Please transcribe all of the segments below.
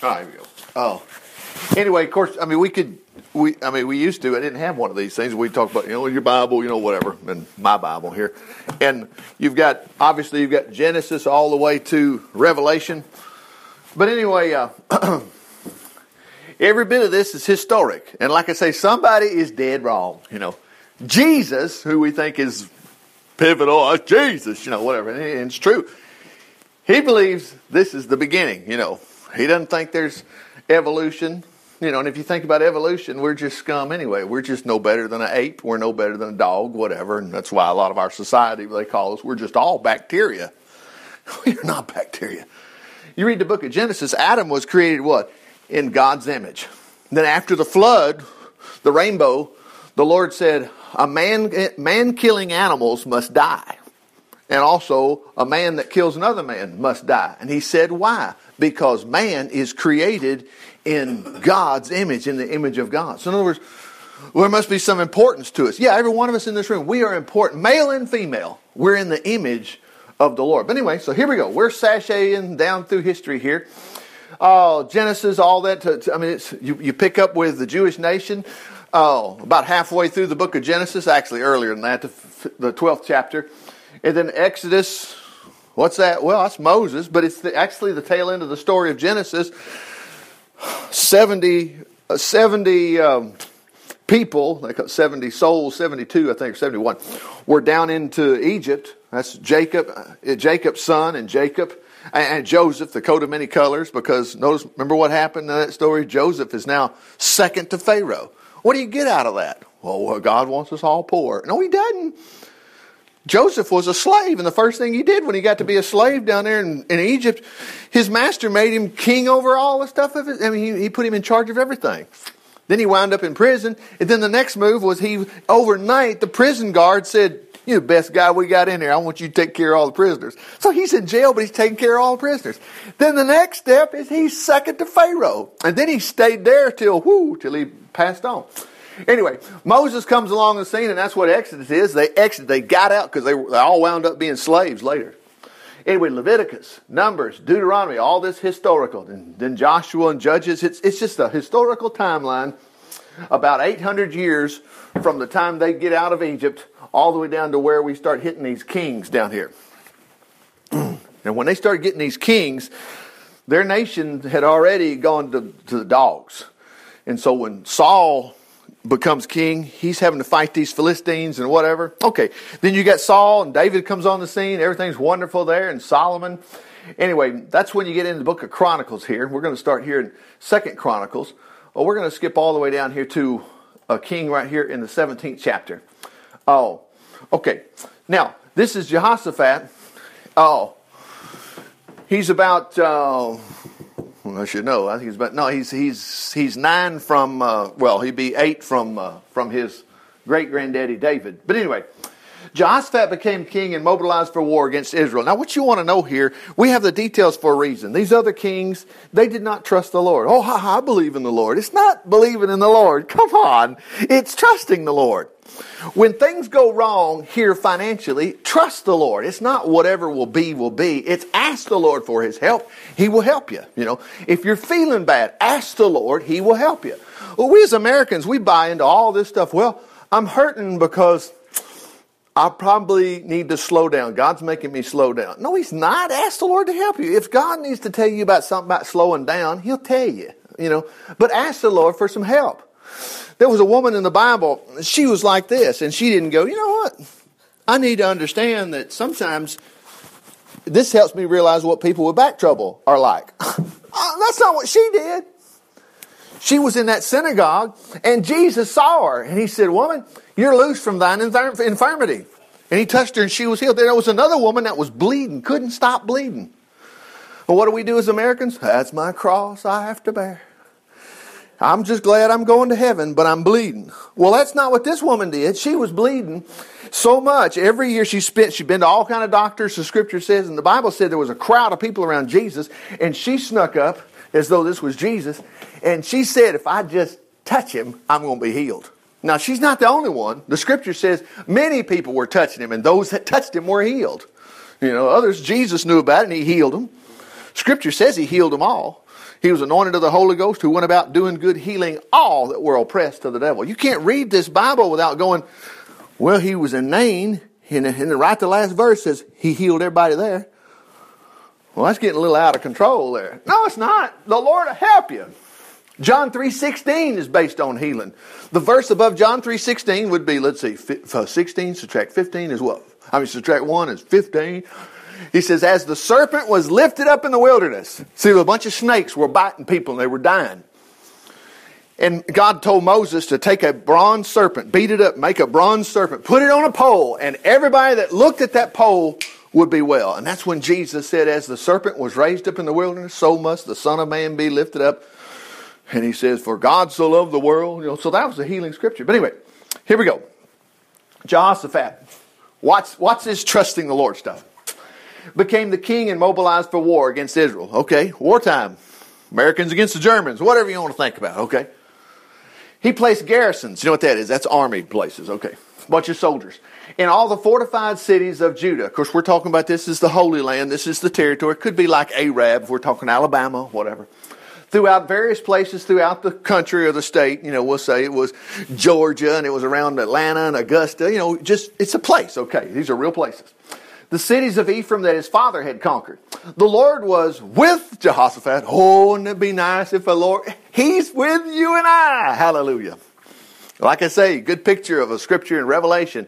Right, here we go. Oh, anyway, of course, I mean, we could, we, I mean, we used to. I didn't have one of these things. We talk about, you know, your Bible, you know, whatever, and my Bible here, and you've got obviously you've got Genesis all the way to Revelation, but anyway, uh, every bit of this is historic, and like I say, somebody is dead wrong. You know, Jesus, who we think is pivotal, oh, Jesus, you know, whatever, and it's true. He believes this is the beginning. You know, he doesn't think there's evolution. You know, and if you think about evolution, we're just scum anyway. We're just no better than an ape. We're no better than a dog, whatever. And that's why a lot of our society, they call us, we're just all bacteria. We're not bacteria. You read the book of Genesis, Adam was created what? In God's image. Then after the flood, the rainbow, the Lord said, a man, man killing animals must die. And also, a man that kills another man must die. And he said, why? Because man is created in God's image, in the image of God. So, in other words, there must be some importance to us. Yeah, every one of us in this room, we are important, male and female. We're in the image of the Lord. But anyway, so here we go. We're sashaying down through history here. Oh, Genesis, all that. To, to, I mean, you, you pick up with the Jewish nation. Oh, about halfway through the book of Genesis, actually earlier than that, the 12th chapter. And then Exodus, what's that? Well, that's Moses, but it's the, actually the tail end of the story of Genesis. 70, uh, 70 um, people, like 70 souls, 72, I think, or 71, were down into Egypt. That's Jacob, uh, Jacob's son, and Jacob and, Joseph, the coat of many colors, because notice, remember what happened in that story? Joseph is now second to Pharaoh. What do you get out of that? Well, God wants us all poor. No, he doesn't. Joseph was a slave, and the first thing he did when he got to be a slave down there in, in Egypt, his master made him king over all the stuff of it. I mean, he, he put him in charge of everything. Then he wound up in prison, and then the next move was he, overnight, the prison guard said, You're the best guy we got in here. I want you to take care of all the prisoners. So he's in jail, but he's taking care of all the prisoners. Then the next step is he's second to Pharaoh. And then he stayed there till, whoo, till he passed on. Anyway, Moses comes along the scene, and that's what Exodus is. They exited, they got out because they, they all wound up being slaves later. Anyway, Leviticus, Numbers, Deuteronomy, all this historical. And then Joshua and Judges. It's, it's just a historical timeline about 800 years from the time they get out of Egypt all the way down to where we start hitting these kings down here. and when they start getting these kings, their nation had already gone to, to the dogs. And so when Saul becomes king. He's having to fight these Philistines and whatever. Okay, then you got Saul and David comes on the scene. Everything's wonderful there, and Solomon. Anyway, that's when you get into the book of Chronicles here. We're going to start here in Second Chronicles. Oh, we're going to skip all the way down here to a king right here in the 17th chapter. Oh, okay. Now, this is Jehoshaphat. Oh, he's about. Uh, I should know. I think he's about no. He's he's he's nine from uh, well, he'd be eight from uh, from his great granddaddy David. But anyway, Jehoshaphat became king and mobilized for war against Israel. Now, what you want to know here, we have the details for a reason. These other kings, they did not trust the Lord. Oh, I believe in the Lord. It's not believing in the Lord. Come on, it's trusting the Lord. When things go wrong here financially, trust the Lord. It's not whatever will be, will be. It's ask the Lord for His help. He will help you. You know, if you're feeling bad, ask the Lord. He will help you. Well, we as Americans, we buy into all this stuff. Well, I'm hurting because I probably need to slow down. God's making me slow down. No, He's not. Ask the Lord to help you. If God needs to tell you about something about slowing down, He'll tell you, you know. But ask the Lord for some help. There was a woman in the Bible, she was like this, and she didn't go, you know what? I need to understand that sometimes this helps me realize what people with back trouble are like. Uh, that's not what she did. She was in that synagogue, and Jesus saw her, and he said, Woman, you're loose from thine infirmity. And he touched her, and she was healed. There was another woman that was bleeding, couldn't stop bleeding. Well, what do we do as Americans? That's my cross I have to bear. I'm just glad I'm going to heaven, but I'm bleeding. Well, that's not what this woman did. She was bleeding so much. Every year she spent, she'd been to all kind of doctors, the scripture says, and the Bible said there was a crowd of people around Jesus, and she snuck up as though this was Jesus, and she said, if I just touch him, I'm going to be healed. Now, she's not the only one. The scripture says many people were touching him, and those that touched him were healed. You know, others, Jesus knew about it, and he healed them. Scripture says he healed them all. He was anointed of the Holy Ghost who went about doing good, healing all that were oppressed of the devil. You can't read this Bible without going, well, he was in Nain, and, and right the last verse says he healed everybody there. Well, that's getting a little out of control there. No, it's not. The Lord will help you. John 3.16 is based on healing. The verse above John 3.16 would be, let's see, uh, 16 subtract 15 is what? I mean, subtract 1 is 15. He says, as the serpent was lifted up in the wilderness. See, a bunch of snakes were biting people and they were dying. And God told Moses to take a bronze serpent, beat it up, make a bronze serpent, put it on a pole, and everybody that looked at that pole would be well. And that's when Jesus said, as the serpent was raised up in the wilderness, so must the Son of Man be lifted up and he says, For God so loved the world. You know, so that was the healing scripture. But anyway, here we go. Jehoshaphat. What's, what's this trusting the Lord stuff? Became the king and mobilized for war against Israel. Okay, wartime. Americans against the Germans, whatever you want to think about, okay? He placed garrisons. You know what that is? That's army places, okay? Bunch of soldiers. In all the fortified cities of Judah. Of course, we're talking about this is the Holy Land. This is the territory. It could be like Arab if we're talking Alabama, whatever throughout various places throughout the country or the state. You know, we'll say it was Georgia and it was around Atlanta and Augusta. You know, just, it's a place, okay? These are real places. The cities of Ephraim that his father had conquered. The Lord was with Jehoshaphat. Oh, wouldn't it be nice if the Lord, He's with you and I. Hallelujah. Like I say, good picture of a scripture in Revelation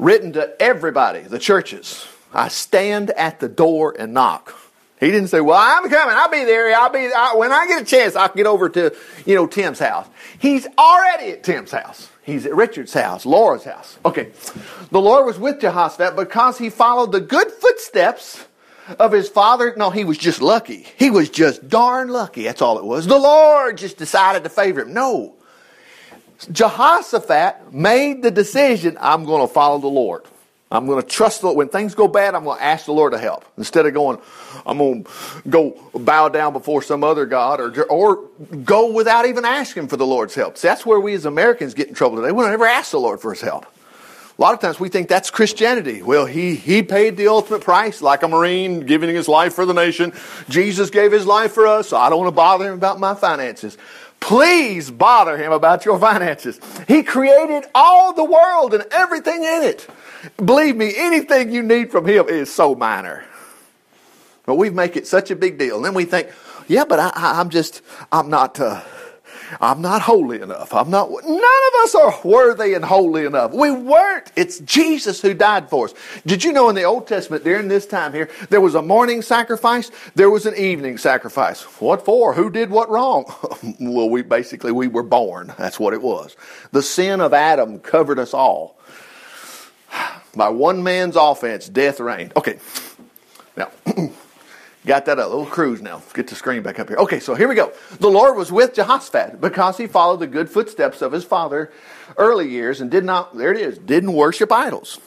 written to everybody, the churches. I stand at the door and knock. He didn't say, "Well, I'm coming. I'll be there. I'll be I, when I get a chance. I'll get over to you know Tim's house." He's already at Tim's house. He's at Richard's house, Laura's house. Okay, the Lord was with Jehoshaphat because he followed the good footsteps of his father. No, he was just lucky. He was just darn lucky. That's all it was. The Lord just decided to favor him. No, Jehoshaphat made the decision. I'm going to follow the Lord. I'm going to trust the Lord. When things go bad, I'm going to ask the Lord to help. Instead of going, I'm going to go bow down before some other God or, or go without even asking for the Lord's help. See, that's where we as Americans get in trouble today. We don't ever ask the Lord for his help. A lot of times we think that's Christianity. Well, he, he paid the ultimate price, like a Marine giving his life for the nation. Jesus gave his life for us, so I don't want to bother him about my finances. Please bother him about your finances. He created all the world and everything in it. Believe me, anything you need from Him is so minor. But we make it such a big deal. And then we think, yeah, but I, am just, I'm not, uh, I'm not holy enough. I'm not, none of us are worthy and holy enough. We weren't. It's Jesus who died for us. Did you know in the Old Testament, during this time here, there was a morning sacrifice, there was an evening sacrifice. What for? Who did what wrong? well, we basically, we were born. That's what it was. The sin of Adam covered us all. By one man's offense, death reigned. Okay. Got that a little cruise now. Get the screen back up here. Okay, so here we go. The Lord was with Jehoshaphat because he followed the good footsteps of his father early years and did not, there it is, didn't worship idols.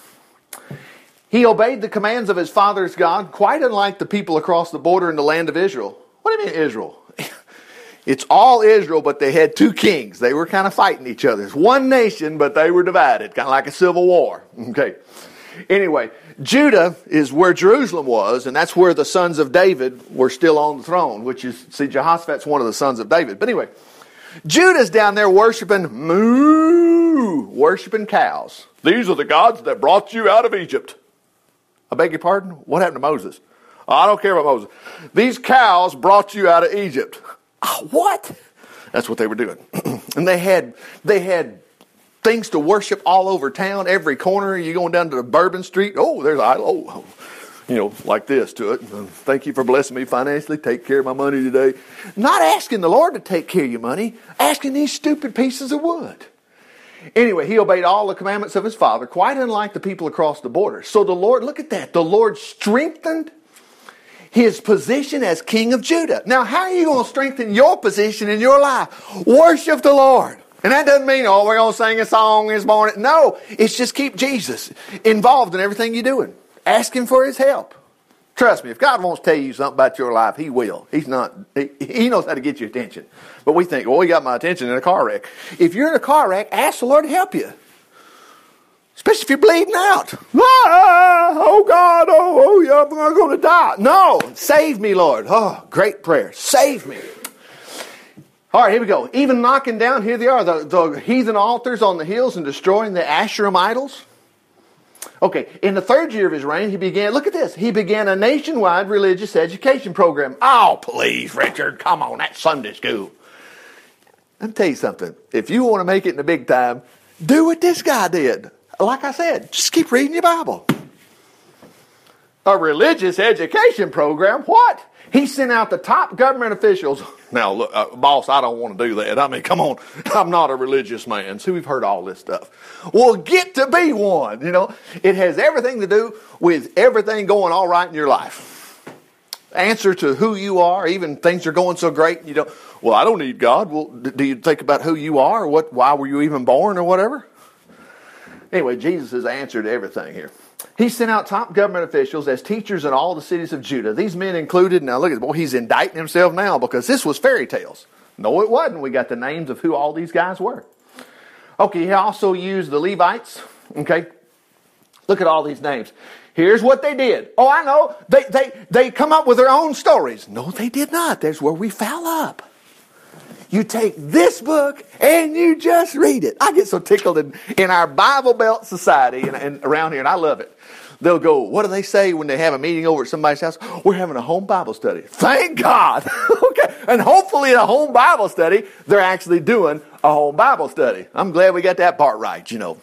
He obeyed the commands of his father's God, quite unlike the people across the border in the land of Israel. What do you mean, Israel? It's all Israel, but they had two kings. They were kind of fighting each other. It's one nation, but they were divided, kind of like a civil war. Okay. Anyway, Judah is where Jerusalem was, and that's where the sons of David were still on the throne, which is, see, Jehoshaphat's one of the sons of David. But anyway, Judah's down there worshiping moo, worshiping cows. These are the gods that brought you out of Egypt. I beg your pardon? What happened to Moses? I don't care about Moses. These cows brought you out of Egypt. Oh, what? That's what they were doing. and they had they had things to worship all over town, every corner. You going down to the Bourbon Street? Oh, there's idol. Oh, you know, like this to it. Thank you for blessing me financially. Take care of my money today. Not asking the Lord to take care of your money, asking these stupid pieces of wood. Anyway, he obeyed all the commandments of his father, quite unlike the people across the border. So the Lord, look at that. The Lord strengthened his position as king of Judah. Now, how are you going to strengthen your position in your life? Worship the Lord. And that doesn't mean, oh, we're going to sing a song this morning. No, it's just keep Jesus involved in everything you're doing. Ask him for his help. Trust me, if God wants to tell you something about your life, He will. He's not, He, he knows how to get your attention. But we think, well, He got my attention in a car wreck. If you're in a car wreck, ask the Lord to help you. Especially if you're bleeding out. Ah, oh God, oh, oh, yeah, I'm going to die. No, save me, Lord. Oh, great prayer. Save me. All right, here we go. Even knocking down, here they are, the, the heathen altars on the hills and destroying the Asherim idols. Okay, in the third year of his reign, he began, look at this, he began a nationwide religious education program. Oh, please, Richard, come on, that's Sunday school. Let me tell you something. If you want to make it in the big time, do what this guy did. Like I said, just keep reading your Bible. A religious education program? What? He sent out the top government officials. Now, look, uh, boss, I don't want to do that. I mean, come on. I'm not a religious man. See, we've heard all this stuff. Well, get to be one. You know, it has everything to do with everything going all right in your life. Answer to who you are, even things are going so great. You don't, well, I don't need God. Well, do you think about who you are or what, why were you even born or whatever? Anyway, Jesus has answered everything here. He sent out top government officials as teachers in all the cities of Judah. These men included, now look at boy, he's indicting himself now because this was fairy tales. No, it wasn't. We got the names of who all these guys were. Okay, he also used the Levites. Okay, look at all these names. Here's what they did. Oh, I know. They, they, they come up with their own stories. No, they did not. That's where we foul up. You take this book and you just read it. I get so tickled in, in our Bible Belt society and, and around here, and I love it. They'll go, what do they say when they have a meeting over at somebody's house? We're having a home Bible study. Thank God. okay. And hopefully in a home Bible study, they're actually doing a home Bible study. I'm glad we got that part right, you know.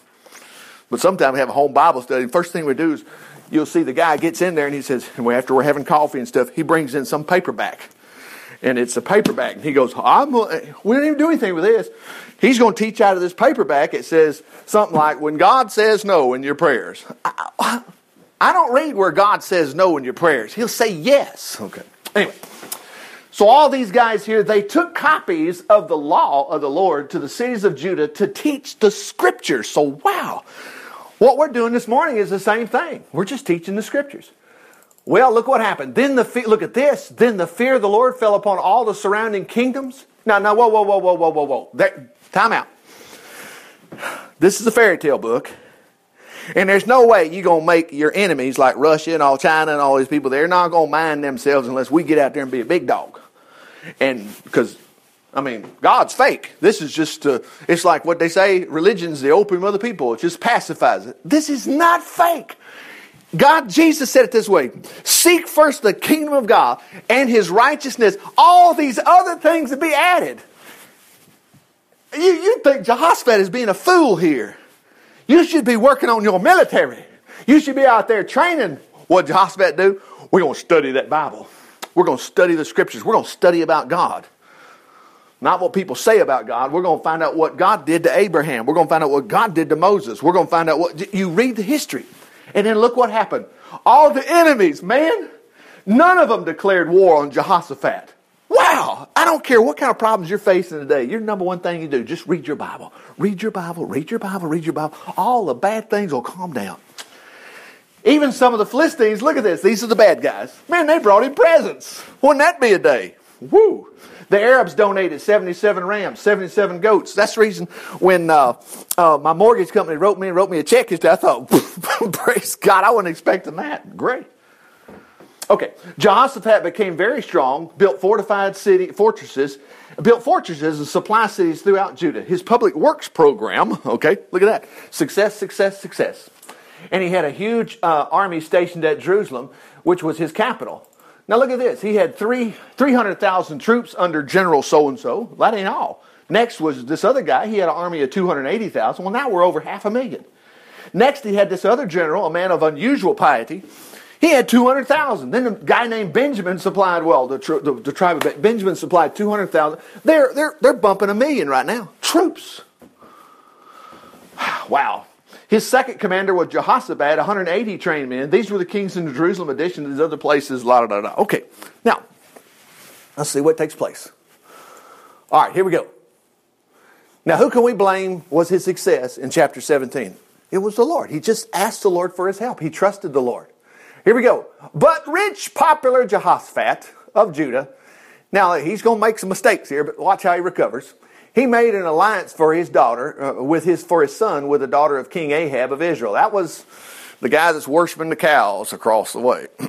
But sometimes we have a home Bible study. First thing we do is you'll see the guy gets in there and he says, after we're having coffee and stuff, he brings in some paperback and it's a paperback. And he goes, I'm, we don't even do anything with this. He's going to teach out of this paperback. It says something like, when God says no in your prayers. I, I don't read where God says no in your prayers. He'll say yes. Okay. Anyway. So all these guys here, they took copies of the law of the Lord to the cities of Judah to teach the scriptures. So wow. What we're doing this morning is the same thing. We're just teaching the scriptures. Well, look what happened. Then the look at this. Then the fear of the Lord fell upon all the surrounding kingdoms. Now, now, whoa, whoa, whoa, whoa, whoa, whoa, whoa. There, time out. This is a fairy tale book. And there's no way you're going to make your enemies like Russia and all China and all these people, they're not going to mind themselves unless we get out there and be a big dog. And because, I mean, God's fake. This is just, uh, it's like what they say religion's the opium of the people. It just pacifies it. This is not fake. God, Jesus said it this way Seek first the kingdom of God and his righteousness. All these other things to be added. You, you think Jehoshaphat is being a fool here. You should be working on your military. You should be out there training. What Jehoshaphat do? We're going to study that Bible. We're going to study the scriptures. We're going to study about God. Not what people say about God. We're going to find out what God did to Abraham. We're going to find out what God did to Moses. We're going to find out what you read the history. And then look what happened. All the enemies, man, none of them declared war on Jehoshaphat. Wow! I don't care what kind of problems you're facing today. Your number one thing you do, just read your Bible. Read your Bible, read your Bible, read your Bible. All the bad things will calm down. Even some of the Philistines, look at this. These are the bad guys. Man, they brought him presents. Wouldn't that be a day? Woo! The Arabs donated 77 rams, 77 goats. That's the reason when uh, uh, my mortgage company wrote me and wrote me a check, yesterday. I thought, praise God, I wasn't expecting that. Great. Okay, Jehoshaphat became very strong, built fortified city fortresses, built fortresses and supply cities throughout Judah. His public works program, okay, look at that. Success, success, success. And he had a huge uh, army stationed at Jerusalem, which was his capital. Now look at this. He had three, 300,000 troops under General so-and-so. That ain't all. Next was this other guy. He had an army of 280,000. Well, now we're over half a million. Next, he had this other general, a man of unusual piety. He had 200,000. Then a guy named Benjamin supplied, well, the, the, the tribe of Benjamin supplied 200,000. They're, they're, they're bumping a million right now. Troops. Wow. His second commander was Jehoshaphat, 180 trained men. These were the kings in Jerusalem, addition to these other places, la da da da. Okay, now, let's see what takes place. All right, here we go. Now, who can we blame was his success in chapter 17? It was the Lord. He just asked the Lord for his help. He trusted the Lord. Here we go. But rich, popular Jehoshaphat of Judah. Now, he's going to make some mistakes here, but watch how he recovers. He made an alliance for his daughter, uh, with his for his son, with the daughter of King Ahab of Israel. That was the guy that's worshiping the cows across the way.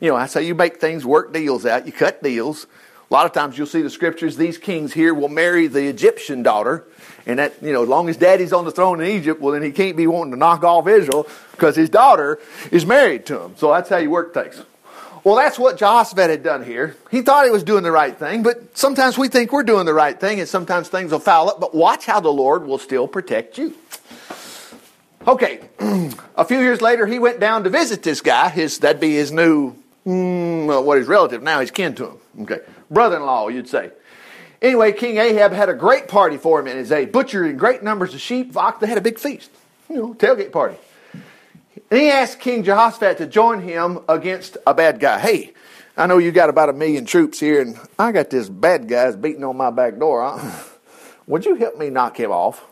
you know, that's how you make things work deals out. You cut deals. A lot of times you'll see the scriptures, these kings here will marry the Egyptian daughter. And that, you know, as long as daddy's on the throne in Egypt, well, then he can't be wanting to knock off Israel because his daughter is married to him. So that's how you work things. Well, that's what Jehoshaphat had done here. He thought he was doing the right thing, but sometimes we think we're doing the right thing, and sometimes things will foul up. But watch how the Lord will still protect you. Okay, a few years later, he went down to visit this guy. His that'd be his new, mm, what his relative now. He's kin to him. Okay, brother-in-law, you'd say. Anyway, King Ahab had a great party for him and his a butchered great numbers of sheep, ox. They had a big feast, you know, tailgate party. And he asked King Jehoshaphat to join him against a bad guy. Hey, I know you got about a million troops here, and I got this bad guy's beating on my back door. Huh? Would you help me knock him off?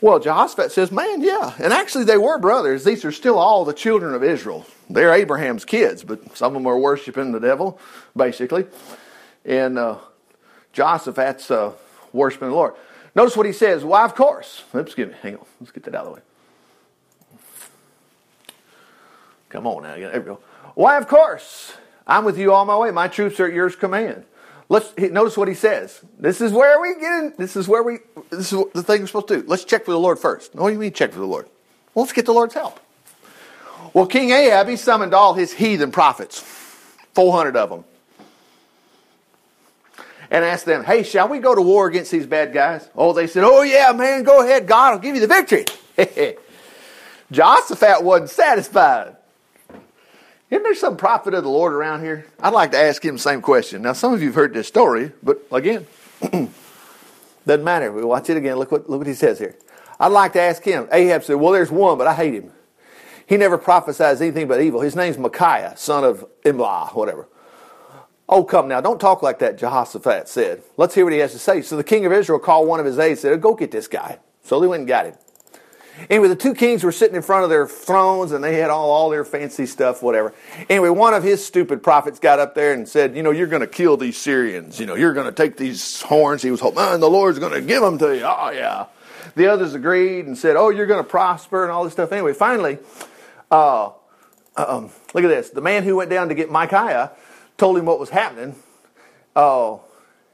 Well, Jehoshaphat says, Man, yeah. And actually, they were brothers. These are still all the children of Israel. They're Abraham's kids, but some of them are worshiping the devil, basically. And uh, Jehoshaphat's uh, worshiping the Lord. Notice what he says. Why, of course. Oops, me. Hang on. Let's get that out of the way. Come on now. There we go. Why, of course. I'm with you all my way. My troops are at your command. Let's notice what he says. This is where we get in. This is where we. This is the thing we're supposed to do. Let's check for the Lord first. What do you mean check for the Lord? Well, let's get the Lord's help. Well, King Ahab he summoned all his heathen prophets, four hundred of them, and asked them, "Hey, shall we go to war against these bad guys?" Oh, they said, "Oh yeah, man, go ahead. God will give you the victory." Jehoshaphat wasn't satisfied. Isn't there some prophet of the Lord around here? I'd like to ask him the same question. Now, some of you have heard this story, but again, doesn't matter. We watch it again. Look what, look what he says here. I'd like to ask him. Ahab said, Well, there's one, but I hate him. He never prophesies anything but evil. His name's Micaiah, son of Imlah, whatever. Oh, come now, don't talk like that, Jehoshaphat said. Let's hear what he has to say. So the king of Israel called one of his aides and said, Go get this guy. So they went and got him. Anyway, the two kings were sitting in front of their thrones and they had all, all their fancy stuff, whatever. Anyway, one of his stupid prophets got up there and said, You know, you're going to kill these Syrians. You know, you're going to take these horns. He was hoping, Man, the Lord's going to give them to you. Oh, yeah. The others agreed and said, Oh, you're going to prosper and all this stuff. Anyway, finally, uh, um, look at this. The man who went down to get Micaiah told him what was happening. Uh,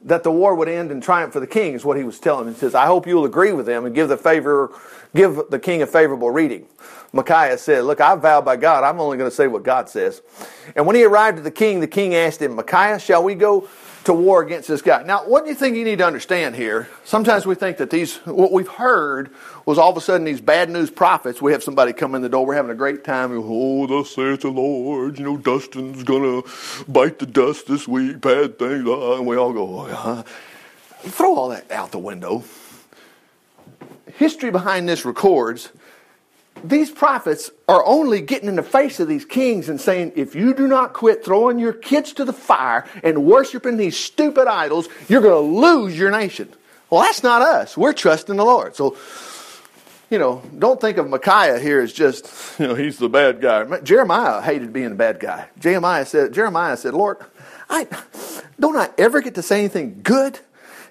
that the war would end in triumph for the king is what he was telling him. He says, I hope you'll agree with him and give the favor, give the king a favorable reading. Micaiah said, Look, I vow by God, I'm only going to say what God says. And when he arrived at the king, the king asked him, Micaiah, shall we go to war against this guy. Now, what do you think you need to understand here? Sometimes we think that these, what we've heard was all of a sudden these bad news prophets. We have somebody come in the door, we're having a great time. Oh, thus saith the Lord, you know, Dustin's going to bite the dust this week, bad things. Uh, and we all go, oh. Throw all that out the window. History behind this records these prophets are only getting in the face of these kings and saying, if you do not quit throwing your kids to the fire and worshiping these stupid idols, you're going to lose your nation. Well, that's not us. We're trusting the Lord. So, you know, don't think of Micaiah here as just, you know, he's the bad guy. Jeremiah hated being the bad guy. Jeremiah said, Jeremiah said, Lord, I don't I ever get to say anything good?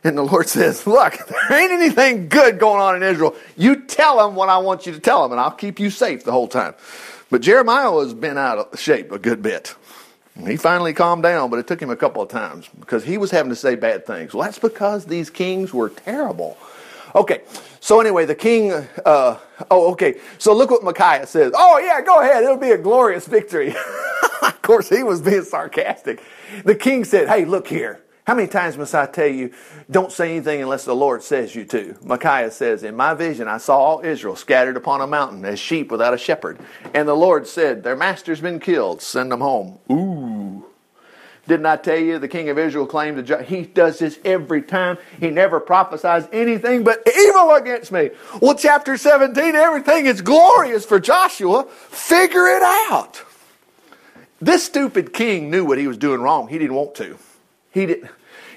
And the Lord says, Look, there ain't anything good going on in Israel. You tell them what I want you to tell them, and I'll keep you safe the whole time. But Jeremiah was been out of shape a good bit. He finally calmed down, but it took him a couple of times because he was having to say bad things. Well, that's because these kings were terrible. Okay, so anyway, the king, uh, oh, okay, so look what Micaiah says. Oh, yeah, go ahead, it'll be a glorious victory. of course, he was being sarcastic. The king said, Hey, look here. How many times must I tell you, don't say anything unless the Lord says you to? Micaiah says, In my vision, I saw all Israel scattered upon a mountain as sheep without a shepherd. And the Lord said, Their master's been killed, send them home. Ooh. Didn't I tell you the king of Israel claimed to judge? He does this every time. He never prophesies anything but evil against me. Well, chapter 17, everything is glorious for Joshua. Figure it out. This stupid king knew what he was doing wrong. He didn't want to. He did.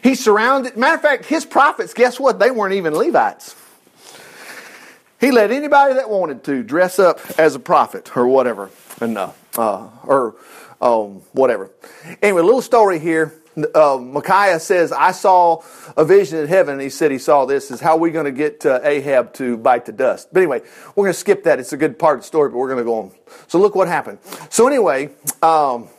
He surrounded. Matter of fact, his prophets. Guess what? They weren't even Levites. He let anybody that wanted to dress up as a prophet or whatever, and uh, uh, or um, whatever. Anyway, little story here. Uh, Micaiah says, "I saw a vision in heaven." And he said he saw this. Is how we going to get uh, Ahab to bite the dust. But anyway, we're going to skip that. It's a good part of the story, but we're going to go on. So look what happened. So anyway, um,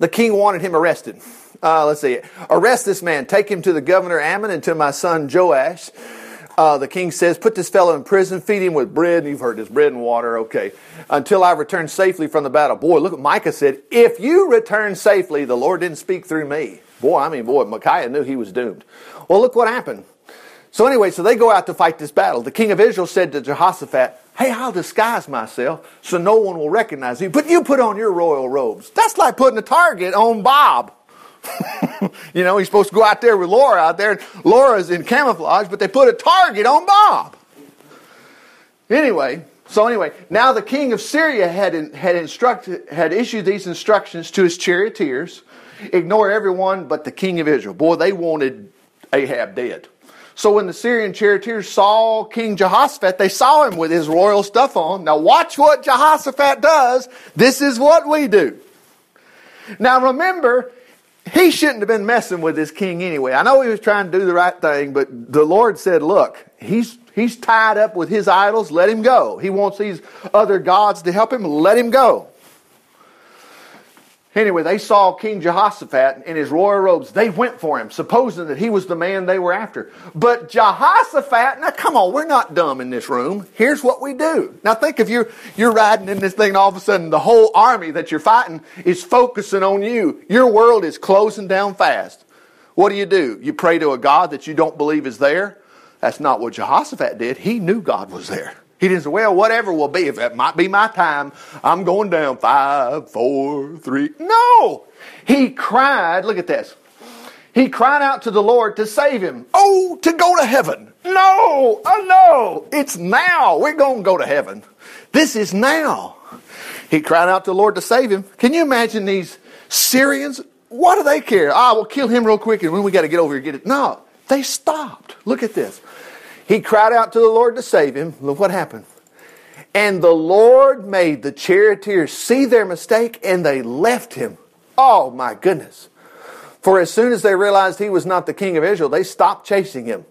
the king wanted him arrested Uh, let's see. Arrest this man. Take him to the governor Amon and to my son Joash. Uh, the king says, Put this fellow in prison, feed him with bread. And you've heard this bread and water. Okay. Until I return safely from the battle. Boy, look what Micah said. If you return safely, the Lord didn't speak through me. Boy, I mean, boy, Micaiah knew he was doomed. Well, look what happened. So, anyway, so they go out to fight this battle. The king of Israel said to Jehoshaphat, Hey, I'll disguise myself so no one will recognize you, but you put on your royal robes. That's like putting a target on Bob. you know, he's supposed to go out there with Laura out there. Laura's in camouflage, but they put a target on Bob. Anyway, so anyway, now the king of Syria had, had instructed, had issued these instructions to his charioteers. Ignore everyone but the king of Israel. Boy, they wanted Ahab dead. So when the Syrian charioteers saw King Jehoshaphat, they saw him with his royal stuff on. Now watch what Jehoshaphat does. This is what we do. Now remember, he shouldn't have been messing with this king anyway. I know he was trying to do the right thing, but the Lord said, look, he's, he's tied up with his idols. Let him go. He wants these other gods to help him. Let him go. Anyway, they saw King Jehoshaphat in his royal robes. They went for him, supposing that he was the man they were after. But Jehoshaphat, now come on, we're not dumb in this room. Here's what we do. Now think if you're, you're riding in this thing and all of a sudden the whole army that you're fighting is focusing on you. Your world is closing down fast. What do you do? You pray to a God that you don't believe is there? That's not what Jehoshaphat did. He knew God was there. He didn't say, well, whatever will be, if it might be my time, I'm going down five, four, three. No! He cried, look at this. He cried out to the Lord to save him. Oh, to go to heaven. No, oh no, it's now. We're going to go to heaven. This is now. He cried out to the Lord to save him. Can you imagine these Syrians? What do they care? Ah, we'll kill him real quick and when we got to get over here get it. No, they stopped. Look at this. He cried out to the Lord to save him. Look what happened. And the Lord made the charioteers see their mistake and they left him. Oh my goodness. For as soon as they realized he was not the king of Israel, they stopped chasing him.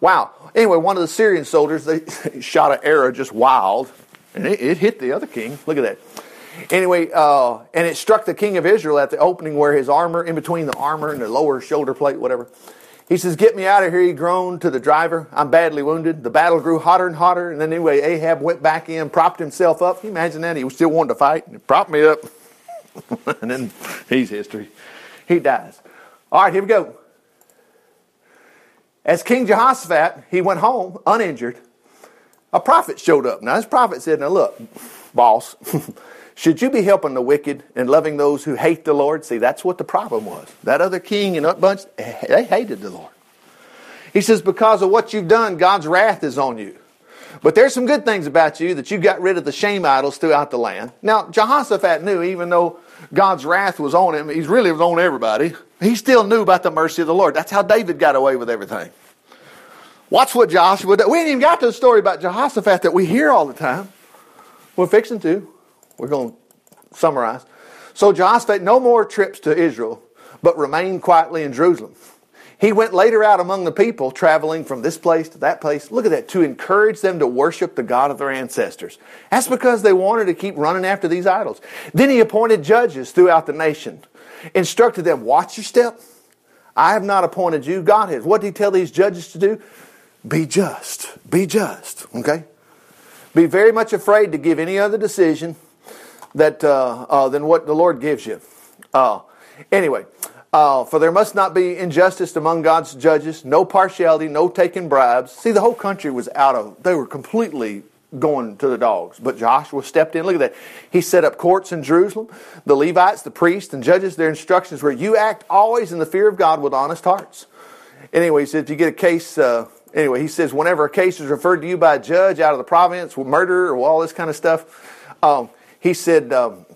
Wow. Anyway, one of the Syrian soldiers, they shot an arrow just wild, and it, it hit the other king. Look at that. Anyway, uh, and it struck the king of Israel at the opening where his armor, in between the armor and the lower shoulder plate, whatever. He says, Get me out of here, he groaned to the driver. I'm badly wounded. The battle grew hotter and hotter. And then anyway, Ahab went back in, propped himself up. Can you imagine that? He still wanted to fight. He propped me up. and then he's history. He dies. All right, here we go. As King Jehoshaphat, he went home uninjured. A prophet showed up. Now, this prophet said, Now look, boss, Should you be helping the wicked and loving those who hate the Lord? See, that's what the problem was. That other king and that bunch, they hated the Lord. He says, because of what you've done, God's wrath is on you. But there's some good things about you that you got rid of the shame idols throughout the land. Now, Jehoshaphat knew, even though God's wrath was on him, he's really was on everybody. He still knew about the mercy of the Lord. That's how David got away with everything. Watch what Joshua did. We ain't even got to the story about Jehoshaphat that we hear all the time. We're fixing to. We're going to summarize. So Jehoshaphat, no more trips to Israel, but remained quietly in Jerusalem. He went later out among the people, traveling from this place to that place. Look at that, to encourage them to worship the God of their ancestors. That's because they wanted to keep running after these idols. Then he appointed judges throughout the nation, instructed them, watch your step. I have not appointed you, God has. What did he tell these judges to do? Be just. Be just. Okay? Be very much afraid to give any other decision that uh, uh, than what the Lord gives you. Uh, anyway, uh, for there must not be injustice among God's judges, no partiality, no taking bribes. See, the whole country was out of, they were completely going to the dogs. But Joshua stepped in. Look at that. He set up courts in Jerusalem. The Levites, the priests, and judges, their instructions were you act always in the fear of God with honest hearts. Anyway, he said, if you get a case, uh, anyway, he says, whenever a case is referred to you by a judge out of the province murder or all this kind of stuff, um, he said, um,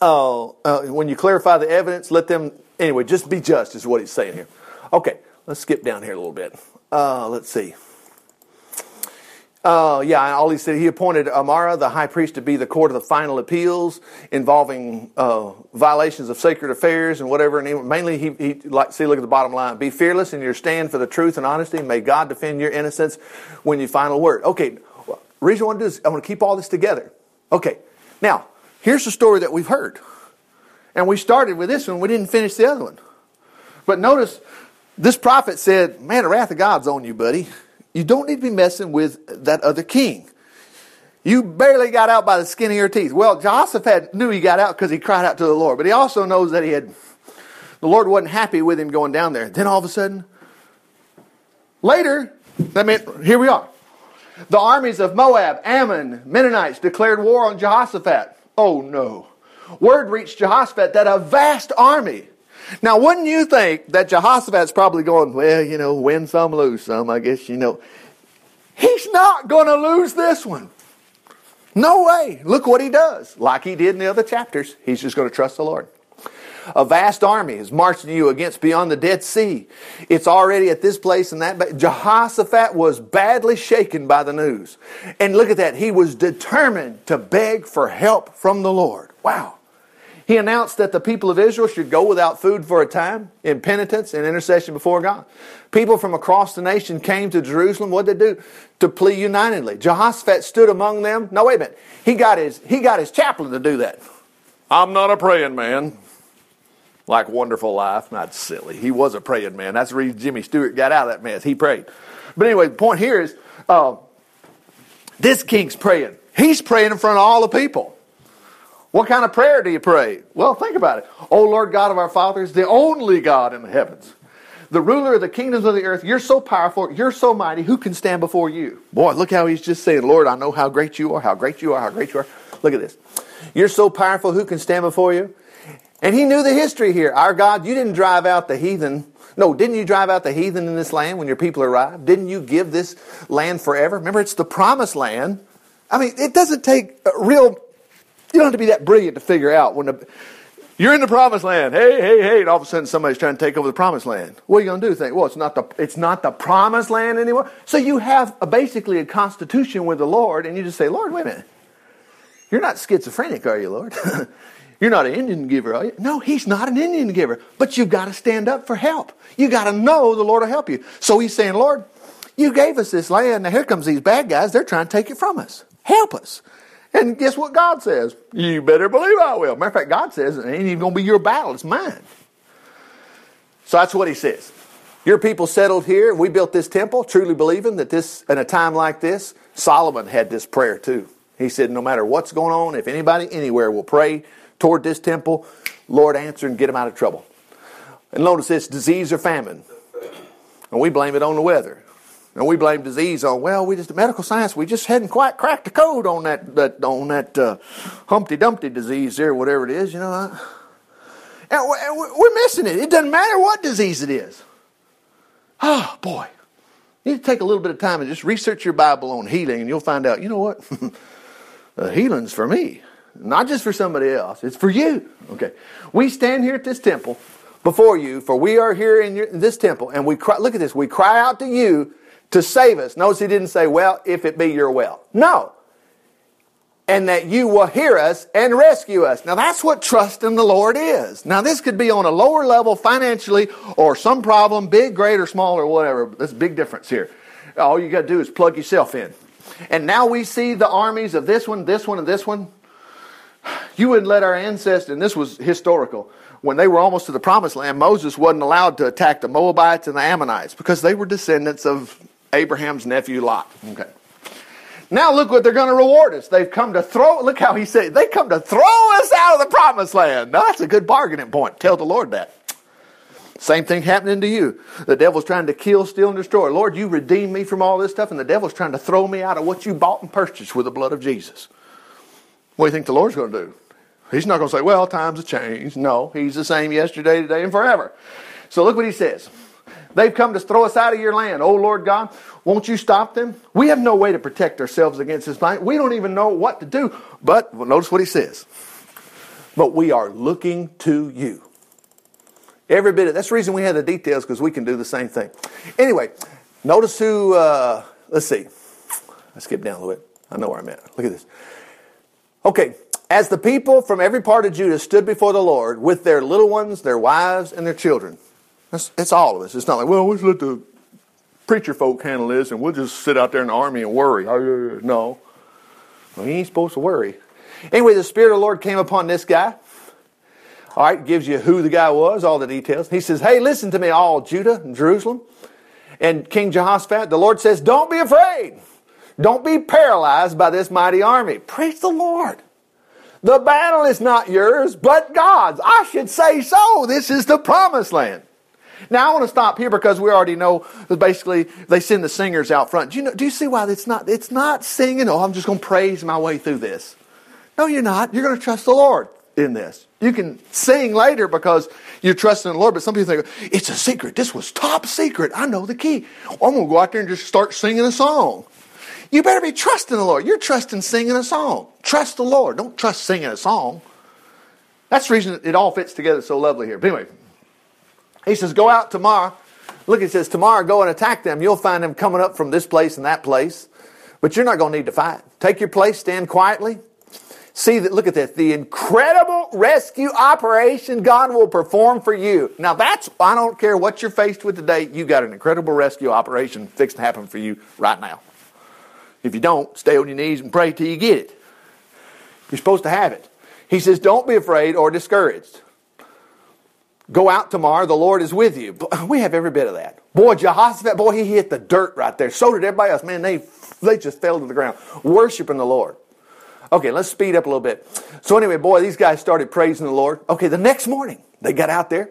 uh, uh, when you clarify the evidence, let them, anyway, just be just, is what he's saying here. Okay, let's skip down here a little bit. Uh, let's see. Uh, yeah, all he said, he appointed Amariah, the high priest, to be the court of the final appeals involving uh, violations of sacred affairs and whatever. And he, mainly, he, he like see, look at the bottom line: be fearless in your stand for the truth and honesty. May God defend your innocence when you final word. Okay, reason I want to do is I want to keep all this together. Okay, now, here's the story that we've heard. And we started with this one, we didn't finish the other one. But notice, this prophet said, Man, the wrath of God's on you, buddy. You don't need to be messing with that other king. You barely got out by the skin of your teeth. Well, Jehoshaphat knew he got out because he cried out to the Lord, but he also knows that he had, the Lord wasn't happy with him going down there. Then all of a sudden, later, that meant, here we are. The armies of Moab, Ammon, Mennonites declared war on Jehoshaphat. Oh no. Word reached Jehoshaphat that a vast army. Now, wouldn't you think that Jehoshaphat's probably going, well, you know, win some, lose some, I guess, you know. He's not going to lose this one. No way. Look what he does. Like he did in the other chapters. He's just going to trust the Lord. A vast army is marching you against beyond the Dead Sea. It's already at this place and that. Jehoshaphat was badly shaken by the news. And look at that. He was determined to beg for help from the Lord. Wow. He announced that the people of Israel should go without food for a time in penitence and intercession before God. People from across the nation came to Jerusalem. What did they do? To plead unitedly. Jehoshaphat stood among them. No, wait a minute. He got his, he got his chaplain to do that. I'm not a praying man. Like Wonderful Life. Not silly. He was a praying man. That's the reason Jimmy Stewart got out of that mess. He prayed. But anyway, the point here is uh, this king's praying. He's praying in front of all the people. What kind of prayer do you pray? Well, think about it. Oh Lord God of our fathers, the only God in the heavens, the ruler of the kingdoms of the earth, you're so powerful, you're so mighty, who can stand before you? Boy, look how he's just saying, Lord, I know how great you are, how great you are, how great you are. Look at this. You're so powerful, who can stand before you? And he knew the history here. Our God, you didn't drive out the heathen. No, didn't you drive out the heathen in this land when your people arrived? Didn't you give this land forever? Remember, it's the promised land. I mean, it doesn't take real you don't have to be that brilliant to figure out when the, you're in the promised land. Hey, hey, hey, and all of a sudden somebody's trying to take over the promised land. What are you going to do? Think, well, it's not the it's not the promised land anymore. So you have a, basically a constitution with the Lord, and you just say, Lord, wait a minute. You're not schizophrenic, are you, Lord? You're not an Indian giver, are you? No, he's not an Indian giver. But you've got to stand up for help. You got to know the Lord will help you. So he's saying, Lord, you gave us this land. Now here comes these bad guys. They're trying to take it from us. Help us. And guess what God says? You better believe I will. Matter of fact, God says it ain't even going to be your battle, it's mine. So that's what he says. Your people settled here. We built this temple, truly believing that this, in a time like this, Solomon had this prayer too. He said, No matter what's going on, if anybody anywhere will pray toward this temple, Lord answer and get them out of trouble. And notice this disease or famine. And we blame it on the weather. And we blame disease on, well, we just, the medical science, we just hadn't quite cracked the code on that, that on that uh, Humpty Dumpty disease there, whatever it is, you know. And we're missing it. It doesn't matter what disease it is. Oh, boy. You need to take a little bit of time and just research your Bible on healing, and you'll find out, you know what? uh, healing's for me, not just for somebody else. It's for you. Okay. We stand here at this temple before you, for we are here in, your, in this temple, and we cry, look at this, we cry out to you to save us. Notice he didn't say, well, if it be your will. No. And that you will hear us and rescue us. Now that's what trust in the Lord is. Now this could be on a lower level financially or some problem, big, great, or small, or whatever. There's a big difference here. All you got to do is plug yourself in. And now we see the armies of this one, this one, and this one. You wouldn't let our ancestors, and this was historical, when they were almost to the promised land, Moses wasn't allowed to attack the Moabites and the Ammonites because they were descendants of Abraham's nephew Lot. Okay. Now look what they're going to reward us. They've come to throw, look how he said, they come to throw us out of the promised land. Now that's a good bargaining point. Tell the Lord that. Same thing happening to you. The devil's trying to kill, steal, and destroy. Lord, you redeemed me from all this stuff, and the devil's trying to throw me out of what you bought and purchased with the blood of Jesus. What do you think the Lord's going to do? He's not going to say, well, times have changed. No, he's the same yesterday, today, and forever. So look what he says. They've come to throw us out of your land. Oh, Lord God, won't you stop them? We have no way to protect ourselves against this fight. We don't even know what to do. But well, notice what he says. But we are looking to you. Every bit of that's the reason we have the details because we can do the same thing. Anyway, notice who. Uh, let's see. I skipped down a little bit. I know where I'm at. Look at this. Okay, as the people from every part of Judah stood before the Lord with their little ones, their wives, and their children. That's, it's all of us. It's not like, well, we'll let the preacher folk handle this and we'll just sit out there in the army and worry. Oh, no. Well, he ain't supposed to worry. Anyway, the Spirit of the Lord came upon this guy. All right, gives you who the guy was, all the details. He says, Hey, listen to me, all Judah and Jerusalem. And King Jehoshaphat, the Lord says, Don't be afraid. Don't be paralyzed by this mighty army. Praise the Lord. The battle is not yours, but God's. I should say so. This is the promised land. Now I want to stop here because we already know basically they send the singers out front. Do you know? Do you see why it's not? It's not singing. Oh, I'm just going to praise my way through this. No, you're not. You're going to trust the Lord in this. You can sing later because you're trusting the Lord, but some people think it's a secret. This was top secret. I know the key. I'm going to go out there and just start singing a song. You better be trusting the Lord. You're trusting singing a song. Trust the Lord. Don't trust singing a song. That's the reason it all fits together so lovely here. But anyway, he says, Go out tomorrow. Look, he says, Tomorrow go and attack them. You'll find them coming up from this place and that place. But you're not going to need to fight. Take your place, stand quietly. See that, look at this, the incredible rescue operation God will perform for you. Now that's, I don't care what you're faced with today, you got an incredible rescue operation fixed to happen for you right now. If you don't, stay on your knees and pray till you get it. You're supposed to have it. He says, Don't be afraid or discouraged. Go out tomorrow, the Lord is with you. We have every bit of that. Boy, Jehoshaphat, boy, he hit the dirt right there. So did everybody else. Man, they, they just fell to the ground, worshiping the Lord. Okay, let's speed up a little bit. So anyway, boy, these guys started praising the Lord. Okay, the next morning, they got out there.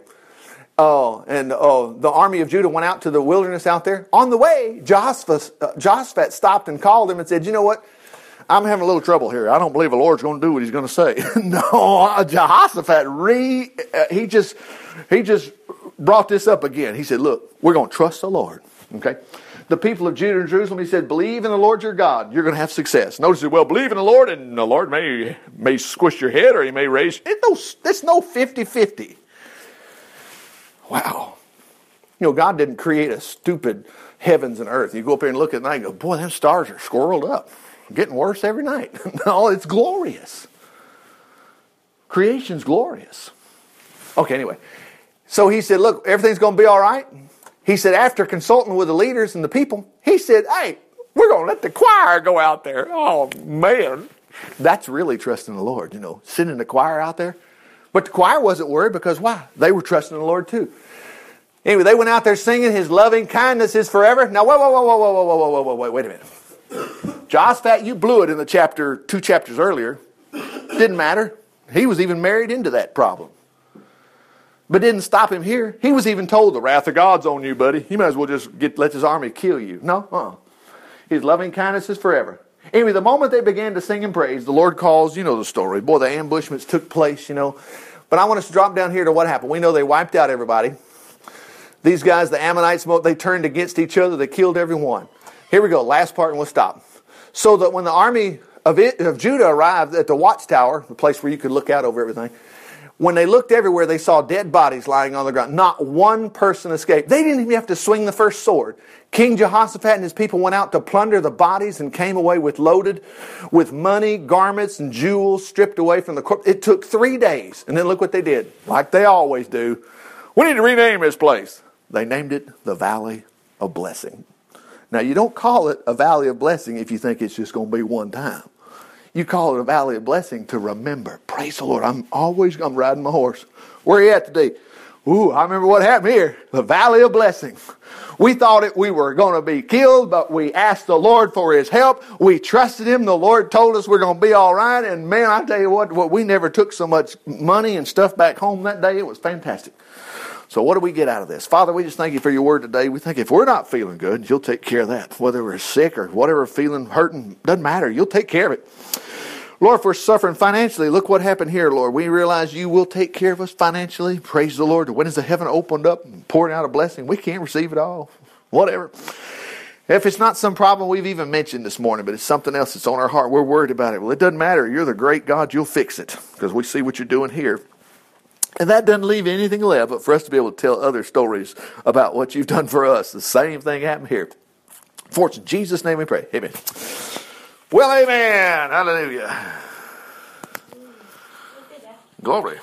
Oh, and oh, the army of Judah went out to the wilderness out there. On the way, Jehoshaphat, uh, stopped and called him and said, "You know what? I'm having a little trouble here. I don't believe the Lord's going to do what He's going to say." no, Jehoshaphat re uh, he just he just brought this up again. He said, "Look, we're going to trust the Lord." Okay. The people of Judah and Jerusalem, he said, believe in the Lord your God. You're going to have success. Notice, it, well, believe in the Lord, and the Lord may may squish your head or he may raise. It's no, it's no 50 50. Wow. You know, God didn't create a stupid heavens and earth. You go up here and look at night and go, boy, them stars are squirreled up. Getting worse every night. no, it's glorious. Creation's glorious. Okay, anyway. So he said, look, everything's going to be all right. He said, after consulting with the leaders and the people, he said, hey, we're going to let the choir go out there. Oh, man. That's really trusting the Lord, you know, sending the choir out there. But the choir wasn't worried because why? They were trusting the Lord too. Anyway, they went out there singing, His loving kindness is forever. Now, whoa, whoa, whoa, whoa, whoa, whoa, whoa, whoa, whoa, wait, wait a minute. Jehoshaphat, you blew it in the chapter, two chapters earlier. Didn't matter. He was even married into that problem. But didn't stop him here. He was even told, the wrath of God's on you, buddy. You might as well just get, let his army kill you. No, uh His loving kindness is forever. Anyway, the moment they began to sing and praise, the Lord calls, you know the story. Boy, the ambushments took place, you know. But I want us to drop down here to what happened. We know they wiped out everybody. These guys, the Ammonites, they turned against each other. They killed everyone. Here we go. Last part and we'll stop. So that when the army of, it, of Judah arrived at the watchtower, the place where you could look out over everything, when they looked everywhere, they saw dead bodies lying on the ground. Not one person escaped. They didn't even have to swing the first sword. King Jehoshaphat and his people went out to plunder the bodies and came away with loaded with money, garments, and jewels stripped away from the corpse. It took three days. And then look what they did, like they always do. We need to rename this place. They named it the Valley of Blessing. Now, you don't call it a Valley of Blessing if you think it's just going to be one time. You call it a valley of blessing to remember. Praise the Lord. I'm always I'm riding my horse. Where are you at today? Ooh, I remember what happened here. The valley of blessing. We thought it we were going to be killed, but we asked the Lord for his help. We trusted him. The Lord told us we're going to be all right. And man, I tell you what, what we never took so much money and stuff back home that day. It was fantastic. So what do we get out of this? Father, we just thank you for your word today. We think if we're not feeling good, you'll take care of that. Whether we're sick or whatever, feeling hurting, doesn't matter. You'll take care of it. Lord, if we're suffering financially, look what happened here, Lord. We realize you will take care of us financially. Praise the Lord. When is the heaven opened up and pouring out a blessing? We can't receive it all. Whatever. If it's not some problem we've even mentioned this morning, but it's something else that's on our heart, we're worried about it. Well, it doesn't matter. You're the great God. You'll fix it because we see what you're doing here. And that doesn't leave anything left but for us to be able to tell other stories about what you've done for us. The same thing happened here. For Jesus' name we pray. Amen. Well, amen. Hallelujah. Glory.